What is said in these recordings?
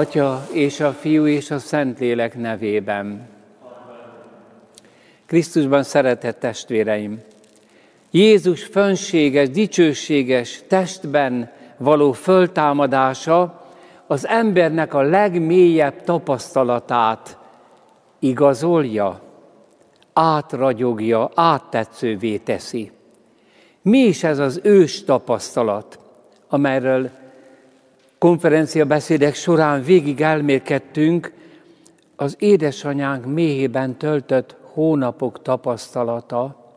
Atya és a Fiú és a Szentlélek nevében. Krisztusban szeretett testvéreim! Jézus fönséges, dicsőséges testben való föltámadása az embernek a legmélyebb tapasztalatát igazolja, átragyogja, áttetszővé teszi. Mi is ez az ős tapasztalat, amelyről konferenciabeszédek során végig elmérkedtünk, az édesanyánk méhében töltött hónapok tapasztalata,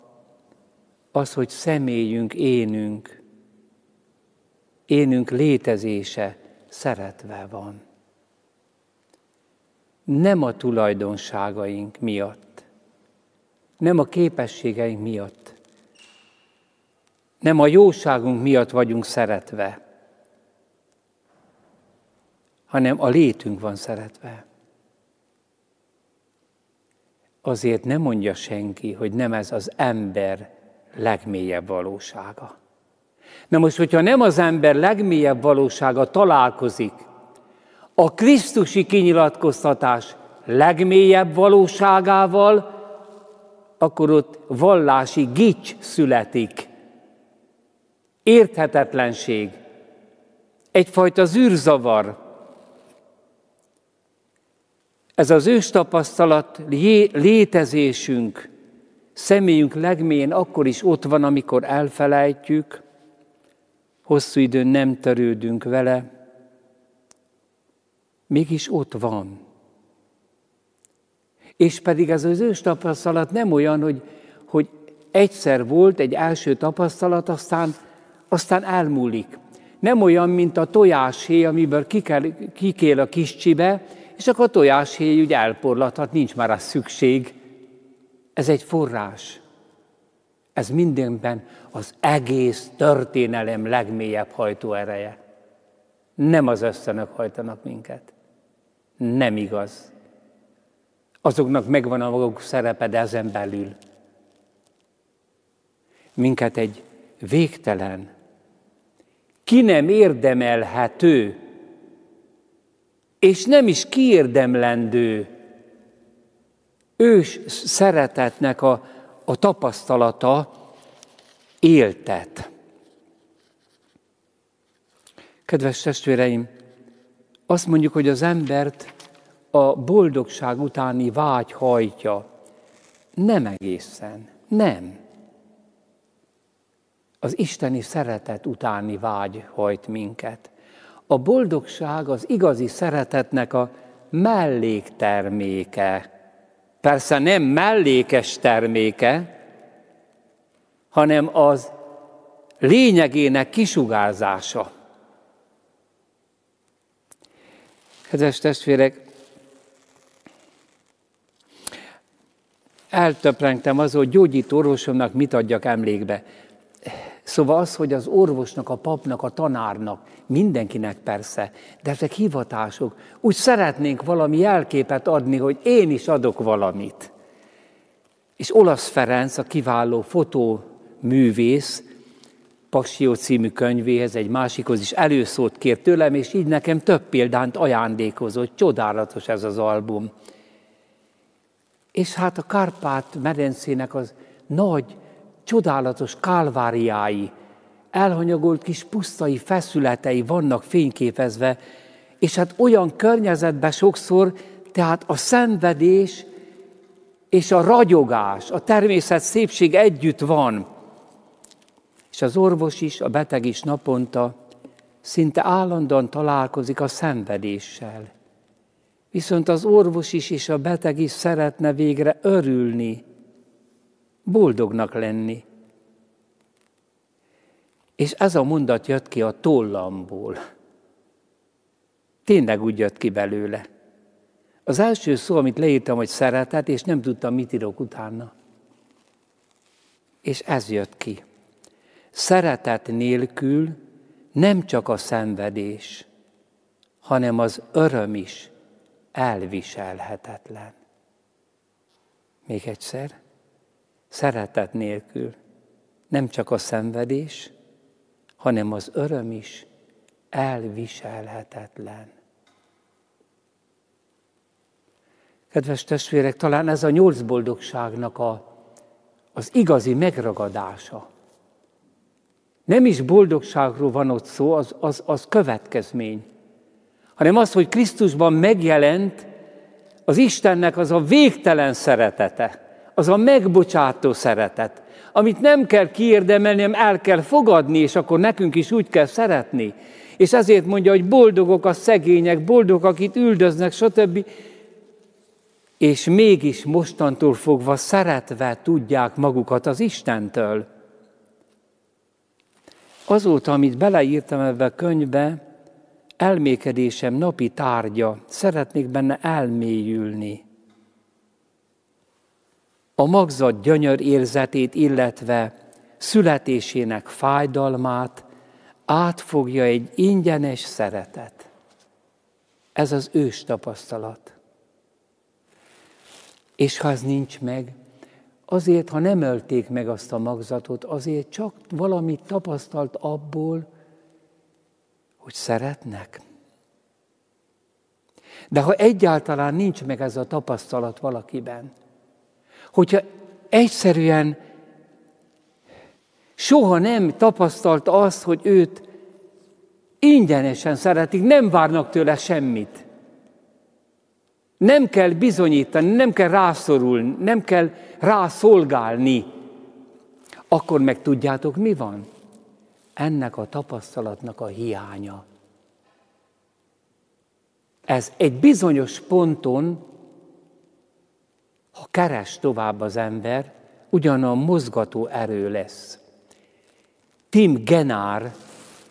az, hogy személyünk, énünk, énünk létezése szeretve van. Nem a tulajdonságaink miatt, nem a képességeink miatt, nem a jóságunk miatt vagyunk szeretve, hanem a létünk van szeretve. Azért nem mondja senki, hogy nem ez az ember legmélyebb valósága. Na most, hogyha nem az ember legmélyebb valósága találkozik a Krisztusi kinyilatkoztatás legmélyebb valóságával, akkor ott vallási gics születik. Érthetetlenség, egyfajta zűrzavar, ez az őstapasztalat létezésünk, személyünk legmélyén akkor is ott van, amikor elfelejtjük, hosszú időn nem törődünk vele, mégis ott van. És pedig ez az őstapasztalat nem olyan, hogy, hogy egyszer volt egy első tapasztalat, aztán, aztán elmúlik. Nem olyan, mint a tojásé, amiből kikel, kikél a kis csibe, és akkor a tojáshéj úgy elporlathat, nincs már a szükség. Ez egy forrás. Ez mindenben az egész történelem legmélyebb hajtóereje. Nem az ösztönök hajtanak minket. Nem igaz. Azoknak megvan a maguk szerepe, de ezen belül. Minket egy végtelen, ki nem érdemelhető és nem is kiérdemlendő ős szeretetnek a, a tapasztalata éltet. Kedves testvéreim, azt mondjuk, hogy az embert a boldogság utáni vágy hajtja. Nem egészen, nem. Az isteni szeretet utáni vágy hajt minket. A boldogság az igazi szeretetnek a mellékterméke. Persze nem mellékes terméke, hanem az lényegének kisugárzása. Kedves testvérek, eltöprengtem az, hogy gyógyító orvosomnak mit adjak emlékbe. Szóval az, hogy az orvosnak, a papnak, a tanárnak, mindenkinek persze, de ezek hivatások. Úgy szeretnénk valami jelképet adni, hogy én is adok valamit. És Olasz Ferenc, a kiváló fotóművész, Passió című könyvéhez, egy másikhoz is előszót kért tőlem, és így nekem több példányt ajándékozott. Csodálatos ez az album. És hát a Kárpát medencének az nagy csodálatos kálváriái, elhanyagolt kis pusztai feszületei vannak fényképezve, és hát olyan környezetben sokszor, tehát a szenvedés és a ragyogás, a természet szépség együtt van. És az orvos is, a beteg is naponta szinte állandóan találkozik a szenvedéssel. Viszont az orvos is és a beteg is szeretne végre örülni, boldognak lenni. És ez a mondat jött ki a tollamból. Tényleg úgy jött ki belőle. Az első szó, amit leírtam, hogy szeretet, és nem tudtam, mit írok utána. És ez jött ki. Szeretet nélkül nem csak a szenvedés, hanem az öröm is elviselhetetlen. Még egyszer szeretet nélkül nem csak a szenvedés, hanem az öröm is elviselhetetlen. Kedves testvérek, talán ez a nyolc boldogságnak a, az igazi megragadása. Nem is boldogságról van ott szó, az, az, az következmény, hanem az, hogy Krisztusban megjelent az Istennek az a végtelen szeretete, az a megbocsátó szeretet, amit nem kell kiérdemelni, hanem el kell fogadni, és akkor nekünk is úgy kell szeretni. És ezért mondja, hogy boldogok a szegények, boldogok, akit üldöznek, stb. És mégis mostantól fogva szeretve tudják magukat az Istentől. Azóta, amit beleírtam ebbe a könyvbe, elmékedésem napi tárgya, szeretnék benne elmélyülni. A magzat gyönyör érzetét, illetve születésének fájdalmát átfogja egy ingyenes szeretet. Ez az ős tapasztalat. És ha ez nincs meg, azért, ha nem ölték meg azt a magzatot, azért csak valamit tapasztalt abból, hogy szeretnek. De ha egyáltalán nincs meg ez a tapasztalat valakiben, hogyha egyszerűen soha nem tapasztalt azt, hogy őt ingyenesen szeretik, nem várnak tőle semmit. Nem kell bizonyítani, nem kell rászorulni, nem kell rászolgálni. Akkor meg tudjátok, mi van? Ennek a tapasztalatnak a hiánya. Ez egy bizonyos ponton, ha keres tovább az ember, ugyan mozgató erő lesz. Tim Genár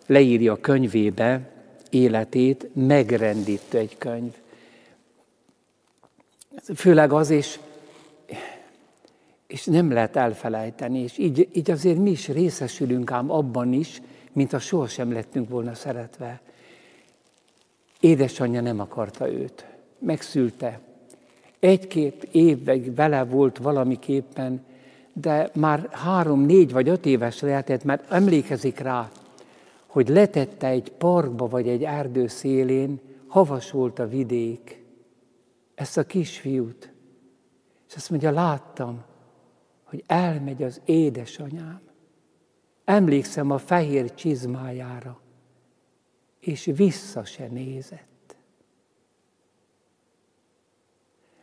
leírja a könyvébe életét, megrendítő egy könyv. Főleg az is, és nem lehet elfelejteni, és így, így azért mi is részesülünk ám abban is, mint a sohasem lettünk volna szeretve. Édesanyja nem akarta őt, megszülte. Egy-két évig vele volt valamiképpen, de már három, négy vagy öt éves lehetett, mert emlékezik rá, hogy letette egy parkba vagy egy erdő szélén, havas volt a vidék, ezt a kisfiút. És azt mondja, láttam, hogy elmegy az édesanyám. Emlékszem a fehér csizmájára, és vissza se nézett.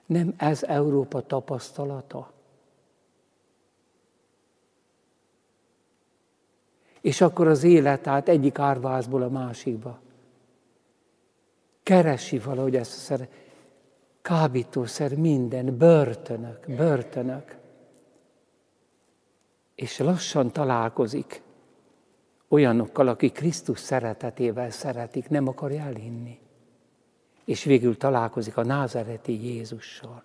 Nem ez Európa tapasztalata? És akkor az élet át egyik árvázból a másikba. Keresi valahogy ezt a szeret. Kábítószer minden, börtönök, börtönök. És lassan találkozik olyanokkal, akik Krisztus szeretetével szeretik, nem akarja elhinni. És végül találkozik a názereti Jézussal.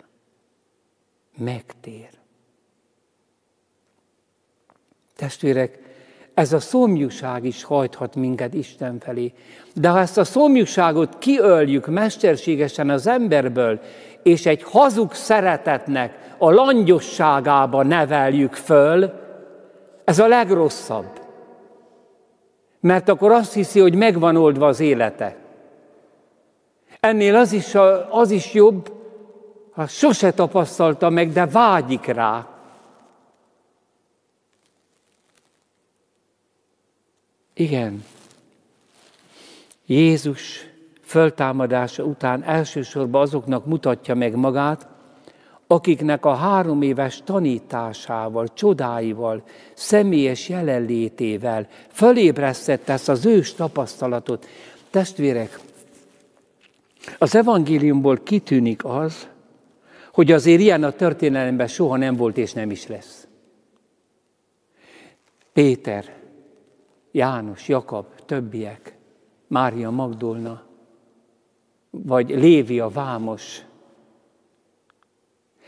Megtér. Testvérek, ez a szomjúság is hajthat minket Isten felé. De ha ezt a szomjúságot kiöljük mesterségesen az emberből, és egy hazug szeretetnek a langyosságába neveljük föl, ez a legrosszabb. Mert akkor azt hiszi, hogy megvan oldva az élete. Ennél az is, az is jobb, ha sose tapasztalta meg, de vágyik rá. Igen, Jézus föltámadása után elsősorban azoknak mutatja meg magát, akiknek a három éves tanításával, csodáival, személyes jelenlétével fölébresztette ezt az ős tapasztalatot. Testvérek, az evangéliumból kitűnik az, hogy azért ilyen a történelemben soha nem volt és nem is lesz. Péter, János, Jakab, többiek, Mária Magdolna, vagy Lévi a Vámos.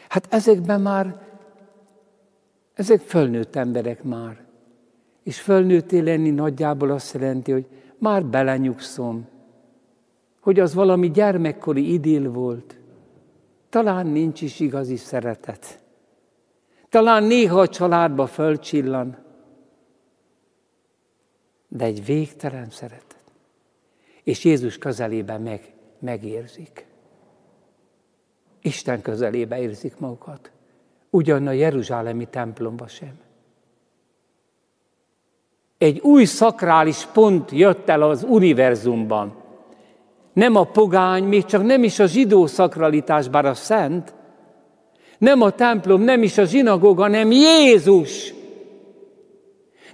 Hát ezekben már, ezek fölnőtt emberek már. És fölnőttél lenni nagyjából azt jelenti, hogy már belenyugszom, hogy az valami gyermekkori idill volt. Talán nincs is igazi szeretet. Talán néha a családba fölcsillan, de egy végtelen szeretet. És Jézus közelében meg, megérzik. Isten közelébe érzik magukat. Ugyan a Jeruzsálemi templomba sem. Egy új szakrális pont jött el az univerzumban. Nem a pogány, még csak nem is a zsidó szakralitás, bár a szent, nem a templom, nem is a zsinagóga, hanem Jézus.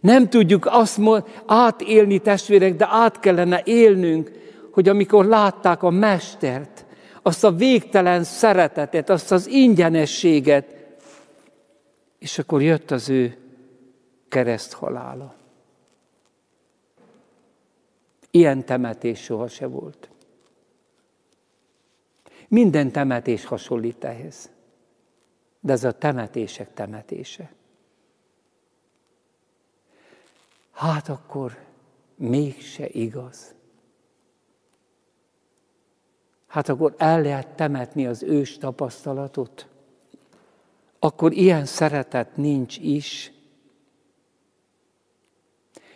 Nem tudjuk azt átélni, testvérek, de át kellene élnünk, hogy amikor látták a Mestert, azt a végtelen szeretetet, azt az ingyenességet, és akkor jött az ő kereszt halála. Ilyen temetés soha se volt. Minden temetés hasonlít ehhez. De ez a temetések temetése. Hát akkor mégse igaz. Hát akkor el lehet temetni az ős tapasztalatot. Akkor ilyen szeretet nincs is.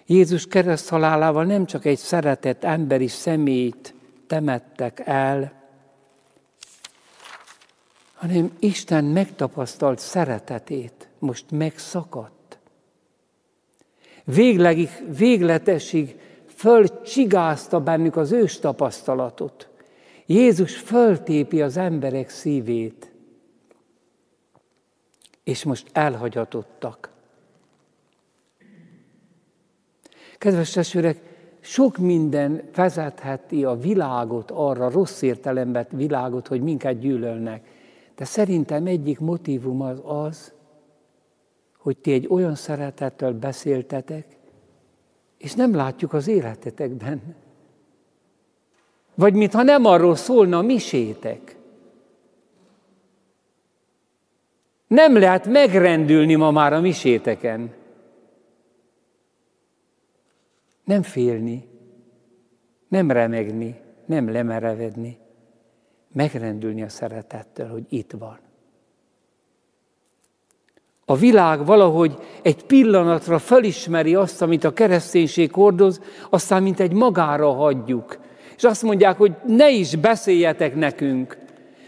Jézus kereszt halálával nem csak egy szeretett emberi személyt temettek el, hanem Isten megtapasztalt szeretetét most megszakadt. Véglegig, végletesig fölcsigázta bennük az ős tapasztalatot. Jézus föltépi az emberek szívét, és most elhagyatottak. Kedves testvérek, sok minden vezetheti a világot arra, rossz értelemben világot, hogy minket gyűlölnek. De szerintem egyik motivum az az, hogy ti egy olyan szeretettel beszéltetek, és nem látjuk az életetekben. Vagy mintha nem arról szólna a misétek. Nem lehet megrendülni ma már a miséteken. Nem félni, nem remegni, nem lemerevedni, megrendülni a szeretettől, hogy itt van. A világ valahogy egy pillanatra felismeri azt, amit a kereszténység hordoz, aztán mint egy magára hagyjuk. És azt mondják, hogy ne is beszéljetek nekünk,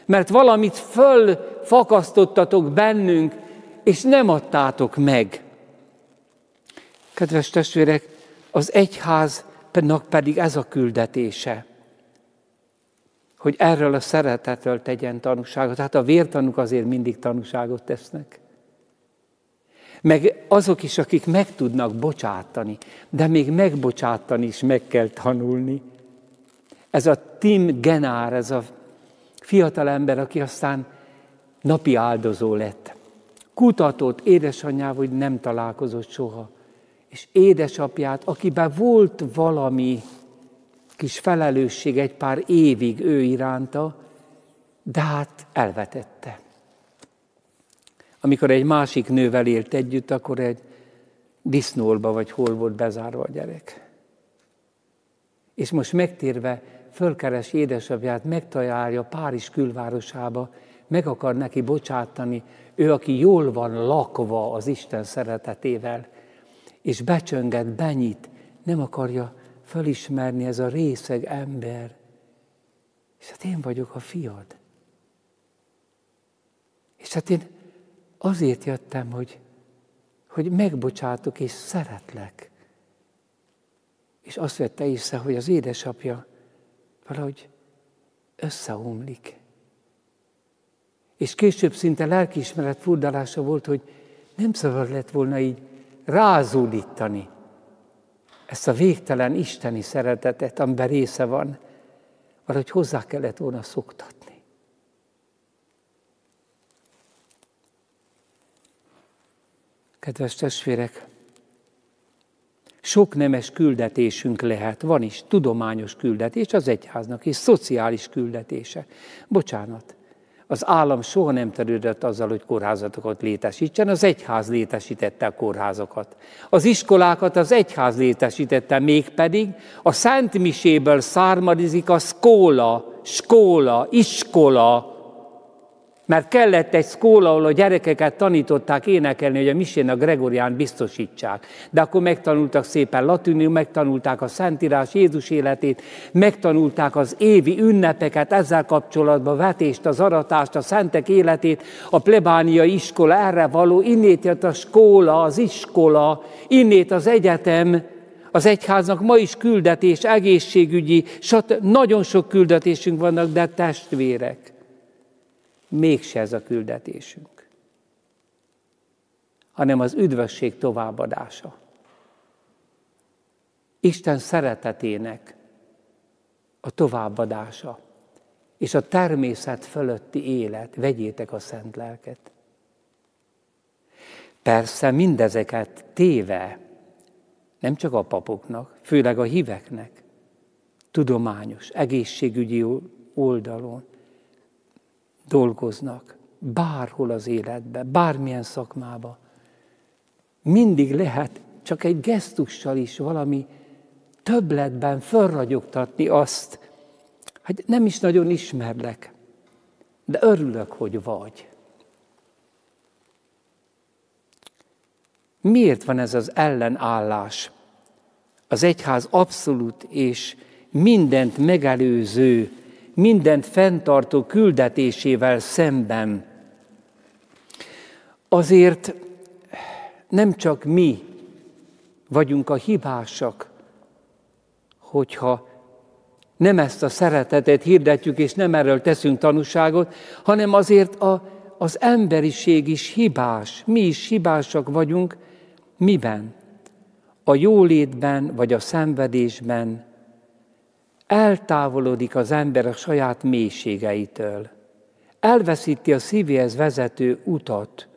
mert valamit fölfakasztottatok bennünk, és nem adtátok meg. Kedves testvérek, az egyháznak pedig ez a küldetése, hogy erről a szeretetről tegyen tanúságot. Hát a vértanúk azért mindig tanúságot tesznek. Meg azok is, akik meg tudnak bocsátani, de még megbocsátani is meg kell tanulni. Ez a Tim Genár, ez a fiatal ember, aki aztán napi áldozó lett. Kutatott édesanyjával, hogy nem találkozott soha. És édesapját, akiben volt valami kis felelősség egy pár évig ő iránta, de hát elvetette. Amikor egy másik nővel élt együtt, akkor egy disznólba vagy hol volt bezárva a gyerek. És most megtérve fölkeres édesapját, megtalálja Párizs külvárosába, meg akar neki bocsátani, ő, aki jól van lakva az Isten szeretetével, és becsönget, benyit, nem akarja fölismerni ez a részeg ember, és hát én vagyok a fiad. És hát én azért jöttem, hogy, hogy megbocsátok és szeretlek. És azt vette észre, hogy az édesapja valahogy összeomlik. És később szinte lelkiismeret furdalása volt, hogy nem szabad lett volna így rázúdítani ezt a végtelen isteni szeretetet, amiben része van, valahogy hozzá kellett volna szoktatni. Kedves testvérek, sok nemes küldetésünk lehet, van is tudományos küldetés az egyháznak, és szociális küldetése. Bocsánat, az állam soha nem terődött azzal, hogy kórházatokat létesítsen, az egyház létesítette a kórházakat. Az iskolákat az egyház létesítette, mégpedig a Szent Miséből származik a szkóla, skóla, iskola. Mert kellett egy szkóla, ahol a gyerekeket tanították énekelni, hogy a misén a Gregorián biztosítsák. De akkor megtanultak szépen latinul, megtanulták a Szentírás Jézus életét, megtanulták az évi ünnepeket, ezzel kapcsolatban vetést, az aratást, a szentek életét, a plebánia iskola erre való, innét jött a skóla, az iskola, innét az egyetem, az egyháznak ma is küldetés, egészségügyi, stb. nagyon sok küldetésünk vannak, de testvérek mégse ez a küldetésünk, hanem az üdvösség továbbadása. Isten szeretetének a továbbadása, és a természet fölötti élet, vegyétek a szent lelket. Persze mindezeket téve, nem csak a papoknak, főleg a híveknek, tudományos, egészségügyi oldalon, dolgoznak, bárhol az életben, bármilyen szakmába. Mindig lehet csak egy gesztussal is valami többletben felragyogtatni azt, hogy nem is nagyon ismerlek, de örülök, hogy vagy. Miért van ez az ellenállás? Az egyház abszolút és mindent megelőző mindent fenntartó küldetésével szemben. Azért nem csak mi vagyunk a hibásak, hogyha nem ezt a szeretetet hirdetjük, és nem erről teszünk tanúságot, hanem azért a, az emberiség is hibás. Mi is hibásak vagyunk. Miben? A jólétben, vagy a szenvedésben, eltávolodik az ember a saját mélységeitől. Elveszíti a szívéhez vezető utat,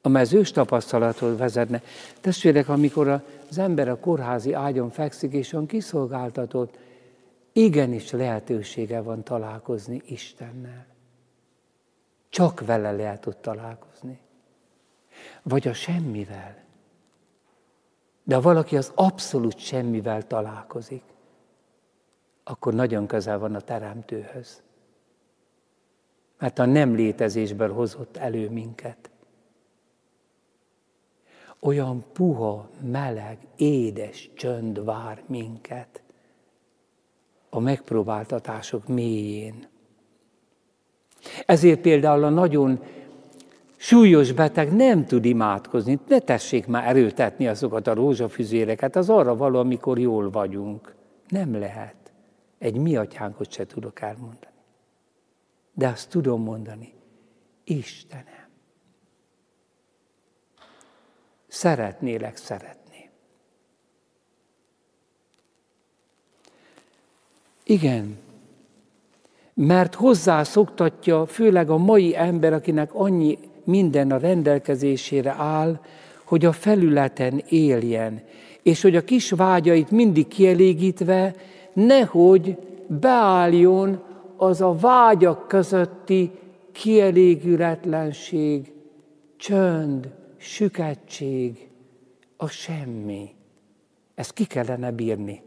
amely az ős tapasztalathoz vezetne. Testvérek, amikor az ember a kórházi ágyon fekszik, és olyan kiszolgáltatott, igenis lehetősége van találkozni Istennel. Csak vele lehet ott találkozni. Vagy a semmivel. De valaki az abszolút semmivel találkozik, akkor nagyon közel van a teremtőhöz. Mert a nem létezésből hozott elő minket. Olyan puha, meleg, édes csönd vár minket a megpróbáltatások mélyén. Ezért például a nagyon súlyos beteg nem tud imádkozni. Ne tessék már erőtetni azokat a rózsafüzéreket, az arra való, amikor jól vagyunk. Nem lehet. Egy mi atyánkot se tudok elmondani. De azt tudom mondani, Istenem, szeretnélek szeretni. Igen, mert hozzászoktatja főleg a mai ember, akinek annyi minden a rendelkezésére áll, hogy a felületen éljen, és hogy a kis vágyait mindig kielégítve nehogy beálljon az a vágyak közötti kielégületlenség, csönd, süketség, a semmi. Ezt ki kellene bírni.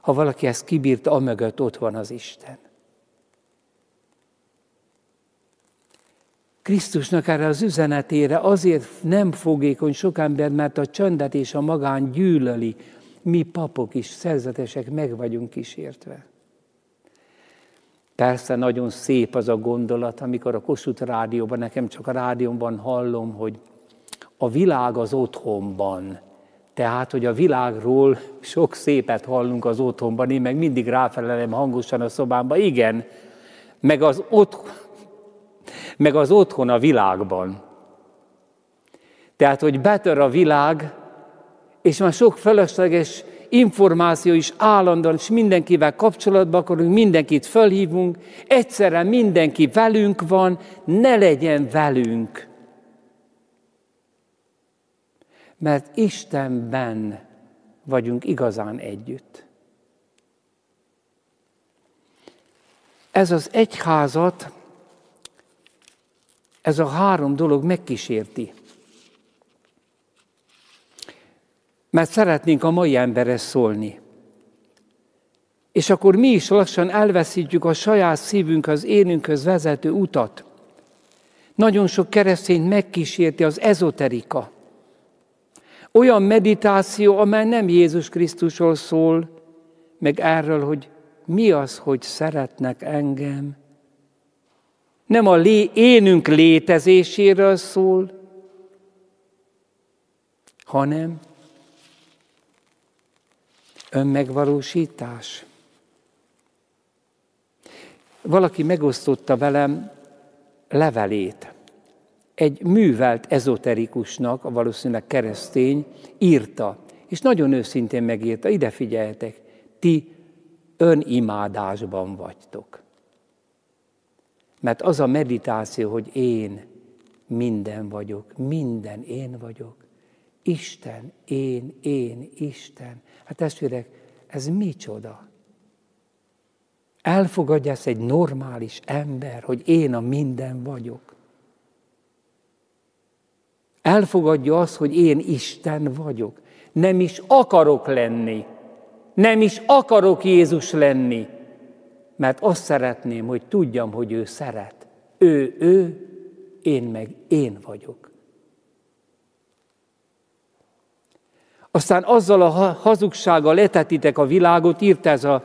Ha valaki ezt kibírta, amögött ott van az Isten. Krisztusnak erre az üzenetére azért nem fogékony sok ember, mert a csöndet és a magán gyűlöli, mi papok is, szerzetesek meg vagyunk kísértve. Persze nagyon szép az a gondolat, amikor a Kossuth rádióban, nekem csak a rádióban hallom, hogy a világ az otthonban. Tehát, hogy a világról sok szépet hallunk az otthonban, én meg mindig ráfelelem hangosan a szobámba, igen, meg az, otthon, meg az otthon a világban. Tehát, hogy betör a világ, és már sok felesleges információ is állandóan, és mindenkivel kapcsolatban akarunk, mindenkit felhívunk, egyszerre mindenki velünk van, ne legyen velünk. Mert Istenben vagyunk igazán együtt. Ez az egyházat, ez a három dolog megkísérti. Mert szeretnénk a mai emberre szólni. És akkor mi is lassan elveszítjük a saját szívünkhöz, énünkhöz vezető utat. Nagyon sok keresztényt megkísérti az ezoterika. Olyan meditáció, amely nem Jézus Krisztusról szól, meg erről, hogy mi az, hogy szeretnek engem. Nem a lé, énünk létezéséről szól, hanem önmegvalósítás. Valaki megosztotta velem levelét. Egy művelt ezoterikusnak, a valószínűleg keresztény, írta, és nagyon őszintén megírta, ide figyeljetek, ti önimádásban vagytok. Mert az a meditáció, hogy én minden vagyok, minden én vagyok. Isten, én, én, Isten. Hát testvérek, ez micsoda? Elfogadja ezt egy normális ember, hogy én a minden vagyok. Elfogadja azt, hogy én Isten vagyok. Nem is akarok lenni. Nem is akarok Jézus lenni. Mert azt szeretném, hogy tudjam, hogy ő szeret. Ő, ő, én meg én vagyok. Aztán azzal a hazugsággal letetitek a világot, írt ez a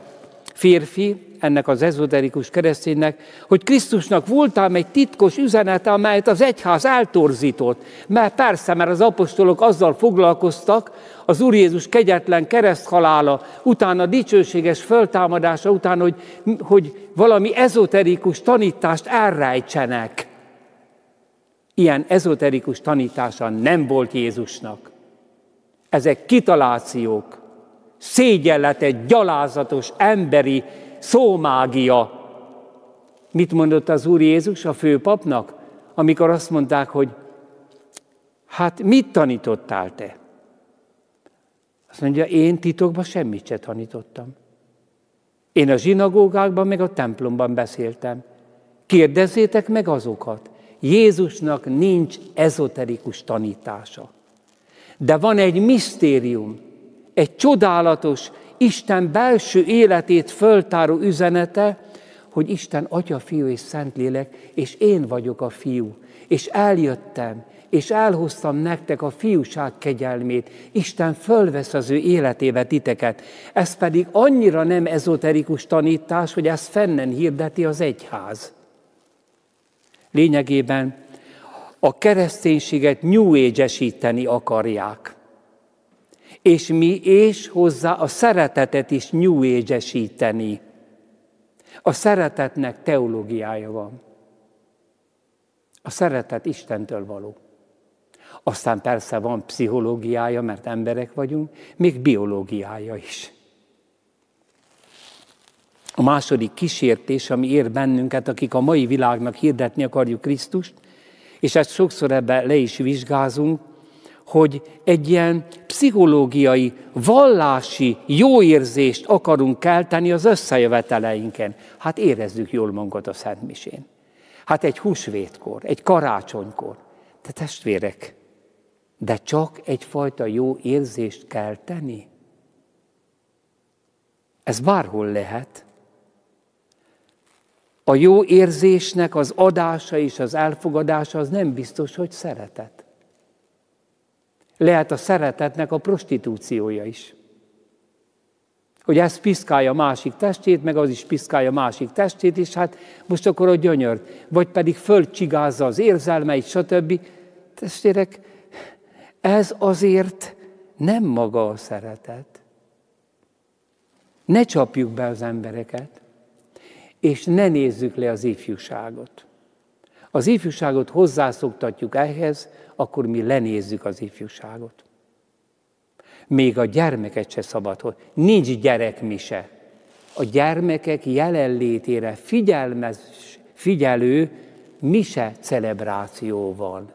férfi, ennek az ezoterikus kereszténynek, hogy Krisztusnak voltál egy titkos üzenete, amelyet az egyház eltorzított. Mert persze, mert az apostolok azzal foglalkoztak, az Úr Jézus kegyetlen kereszthalála, utána dicsőséges föltámadása után, hogy, hogy valami ezoterikus tanítást elrejtsenek. Ilyen ezoterikus tanítása nem volt Jézusnak. Ezek kitalációk, szégyenletes, gyalázatos, emberi szómágia. Mit mondott az Úr Jézus a főpapnak, amikor azt mondták, hogy hát mit tanítottál te? Azt mondja, én titokban semmit se tanítottam. Én a zsinagógákban, meg a templomban beszéltem. Kérdezzétek meg azokat. Jézusnak nincs ezoterikus tanítása. De van egy misztérium, egy csodálatos, Isten belső életét föltáró üzenete, hogy Isten Atya, Fiú és Szentlélek, és én vagyok a Fiú, és eljöttem, és elhoztam nektek a fiúság kegyelmét. Isten fölvesz az ő életébe titeket. Ez pedig annyira nem ezoterikus tanítás, hogy ezt fennen hirdeti az egyház. Lényegében a kereszténységet New akarják. És mi és hozzá a szeretetet is New A szeretetnek teológiája van. A szeretet Istentől való. Aztán persze van pszichológiája, mert emberek vagyunk, még biológiája is. A második kísértés, ami ér bennünket, akik a mai világnak hirdetni akarjuk Krisztust, és ezt sokszor ebbe le is vizsgázunk, hogy egy ilyen pszichológiai, vallási jóérzést akarunk kelteni az összejöveteleinken. Hát érezzük jól magunkat a Szent. Hát egy húsvétkor, egy karácsonykor. De testvérek, de csak egyfajta jó érzést kell tenni. Ez bárhol lehet. A jó érzésnek az adása és az elfogadása az nem biztos, hogy szeretet. Lehet a szeretetnek a prostitúciója is. Hogy ez piszkálja másik testét, meg az is piszkálja másik testét, és hát most akkor a gyönyör. Vagy pedig fölcsigázza az érzelmeit, stb. Testvérek, ez azért nem maga a szeretet. Ne csapjuk be az embereket, és ne nézzük le az ifjúságot. Az ifjúságot hozzászoktatjuk ehhez, akkor mi lenézzük az ifjúságot. Még a gyermeket se szabad, hogy nincs gyerekmise. A gyermekek jelenlétére figyelmez, figyelő mise celebráció van,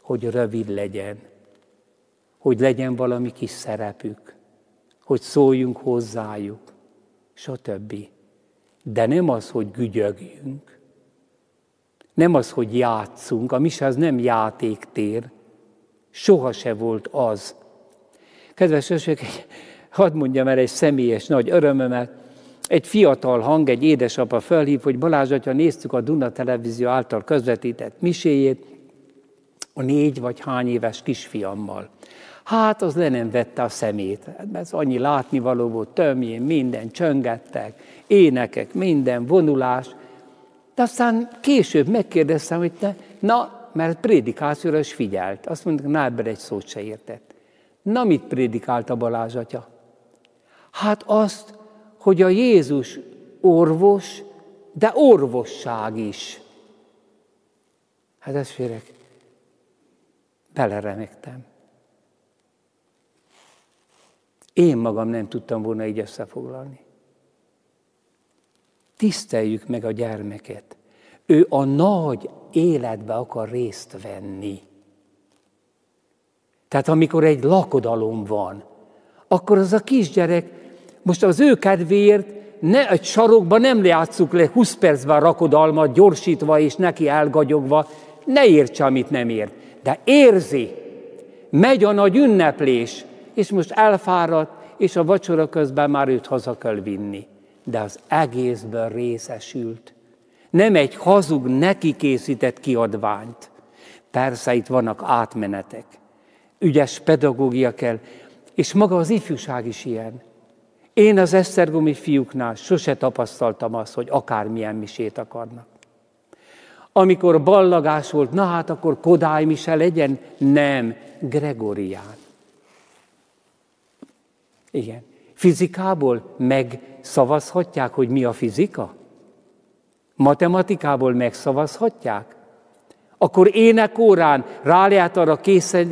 hogy rövid legyen, hogy legyen valami kis szerepük, hogy szóljunk hozzájuk, stb. De nem az, hogy gügyögjünk, nem az, hogy játszunk, a mise az nem játéktér, soha se volt az. Kedves ösök, hadd mondjam el egy személyes nagy örömömet, egy fiatal hang, egy édesapa felhív, hogy Balázs atya, néztük a Duna televízió által közvetített miséjét, a négy vagy hány éves kisfiammal. Hát az le nem vette a szemét. Ez annyi látnivaló volt, tömjén, minden, csöngettek, énekek, minden, vonulás. De aztán később megkérdeztem, hogy te, na, mert prédikációra is figyelt. Azt mondta, na ebben egy szót se értett. Na, mit prédikált a Balázs atya? Hát azt, hogy a Jézus orvos, de orvosság is. Hát ez férek, beleremegtem. Én magam nem tudtam volna így összefoglalni. Tiszteljük meg a gyermeket. Ő a nagy életbe akar részt venni. Tehát amikor egy lakodalom van, akkor az a kisgyerek, most az ő kedvéért ne egy sarokba nem játsszuk le 20 percben rakodalmat, gyorsítva és neki elgagyogva, ne értse, amit nem ért. De érzi, megy a nagy ünneplés, és most elfáradt, és a vacsora közben már őt haza kell vinni. De az egészből részesült. Nem egy hazug, neki készített kiadványt. Persze itt vannak átmenetek. Ügyes pedagógia kell, és maga az ifjúság is ilyen. Én az Esztergomi fiúknál sose tapasztaltam azt, hogy akármilyen misét akarnak. Amikor ballagás volt, na hát akkor Kodály mise legyen? Nem, Gregorián. Igen. Fizikából megszavazhatják, hogy mi a fizika? Matematikából megszavazhatják? Akkor énekórán rá lehet arra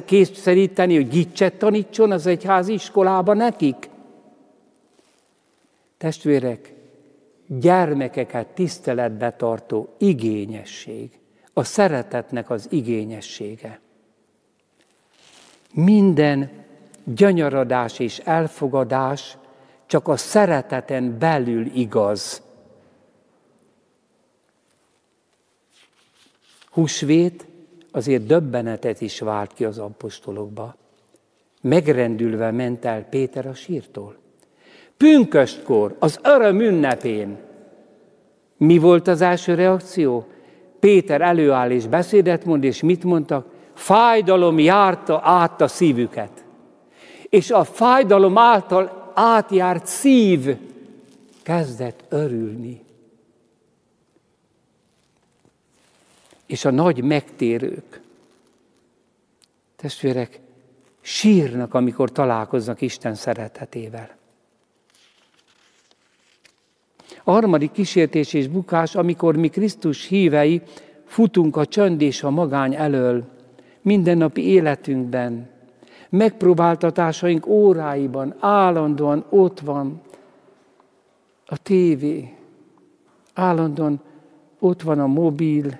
kényszeríteni, hogy gicset tanítson az egyházi iskolába nekik? Testvérek, gyermekeket tiszteletbe tartó igényesség, a szeretetnek az igényessége. Minden gyanyaradás és elfogadás csak a szereteten belül igaz. Húsvét azért döbbenetet is vált ki az apostolokba. Megrendülve ment el Péter a sírtól. Pünköstkor, az öröm ünnepén. Mi volt az első reakció? Péter előáll és beszédet mond, és mit mondtak? Fájdalom járta át a szívüket és a fájdalom által átjárt szív kezdett örülni. És a nagy megtérők, testvérek, sírnak, amikor találkoznak Isten szeretetével. A harmadik kísértés és bukás, amikor mi Krisztus hívei futunk a csönd és a magány elől, mindennapi életünkben, megpróbáltatásaink óráiban állandóan ott van a tévé, állandóan ott van a mobil,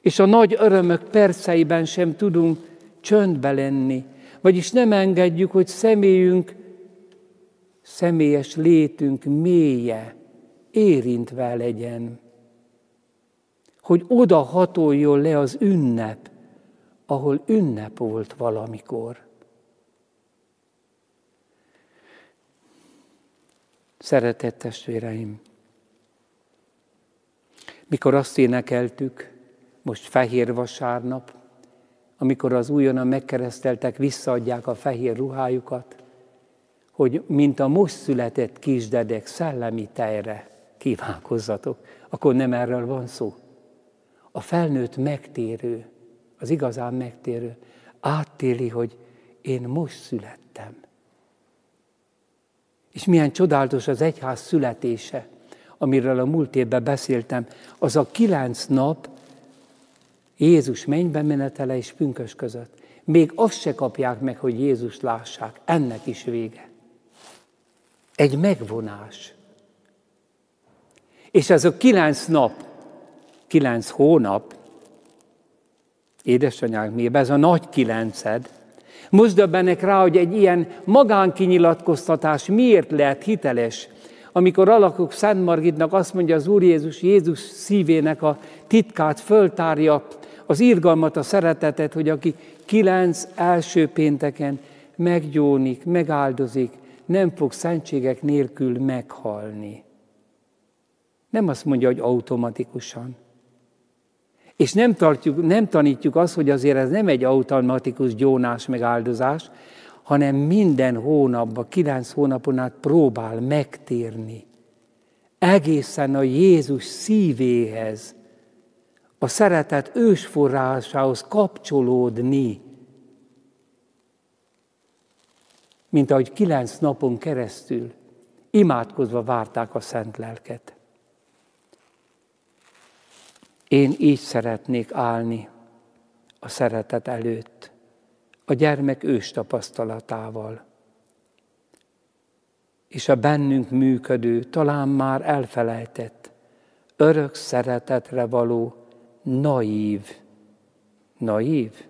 és a nagy örömök perceiben sem tudunk csöndbe lenni, vagyis nem engedjük, hogy személyünk, személyes létünk mélye érintve legyen, hogy oda hatoljon le az ünnep, ahol ünnep volt valamikor. Szeretett testvéreim, mikor azt énekeltük, most fehér vasárnap, amikor az újonnan megkereszteltek visszaadják a fehér ruhájukat, hogy mint a most született kisdedek szellemi tejre kívánkozzatok, akkor nem erről van szó. A felnőtt megtérő, az igazán megtérő, áttéli, hogy én most születtem. És milyen csodálatos az egyház születése, amiről a múlt évben beszéltem, az a kilenc nap Jézus mennybe menetele és pünkös között. Még azt se kapják meg, hogy Jézus lássák. Ennek is vége. Egy megvonás. És ez a kilenc nap, kilenc hónap, Édesanyák, mi ez a nagy kilenced. Most döbbenek rá, hogy egy ilyen magánkinyilatkoztatás miért lehet hiteles, amikor alakok Szent Margitnak azt mondja az Úr Jézus, Jézus szívének a titkát föltárja, az írgalmat, a szeretetet, hogy aki kilenc első pénteken meggyónik, megáldozik, nem fog szentségek nélkül meghalni. Nem azt mondja, hogy automatikusan. És nem, tartjuk, nem tanítjuk azt, hogy azért ez nem egy automatikus gyónás megáldozás, hanem minden hónapban, kilenc hónapon át próbál megtérni. Egészen a Jézus szívéhez, a szeretet ősforrásához kapcsolódni, mint ahogy kilenc napon keresztül imádkozva várták a szent lelket. Én így szeretnék állni a szeretet előtt, a gyermek ős tapasztalatával. És a bennünk működő, talán már elfelejtett, örök szeretetre való naív, naív,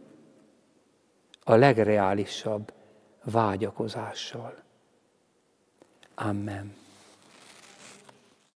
a legreálisabb vágyakozással. Amen.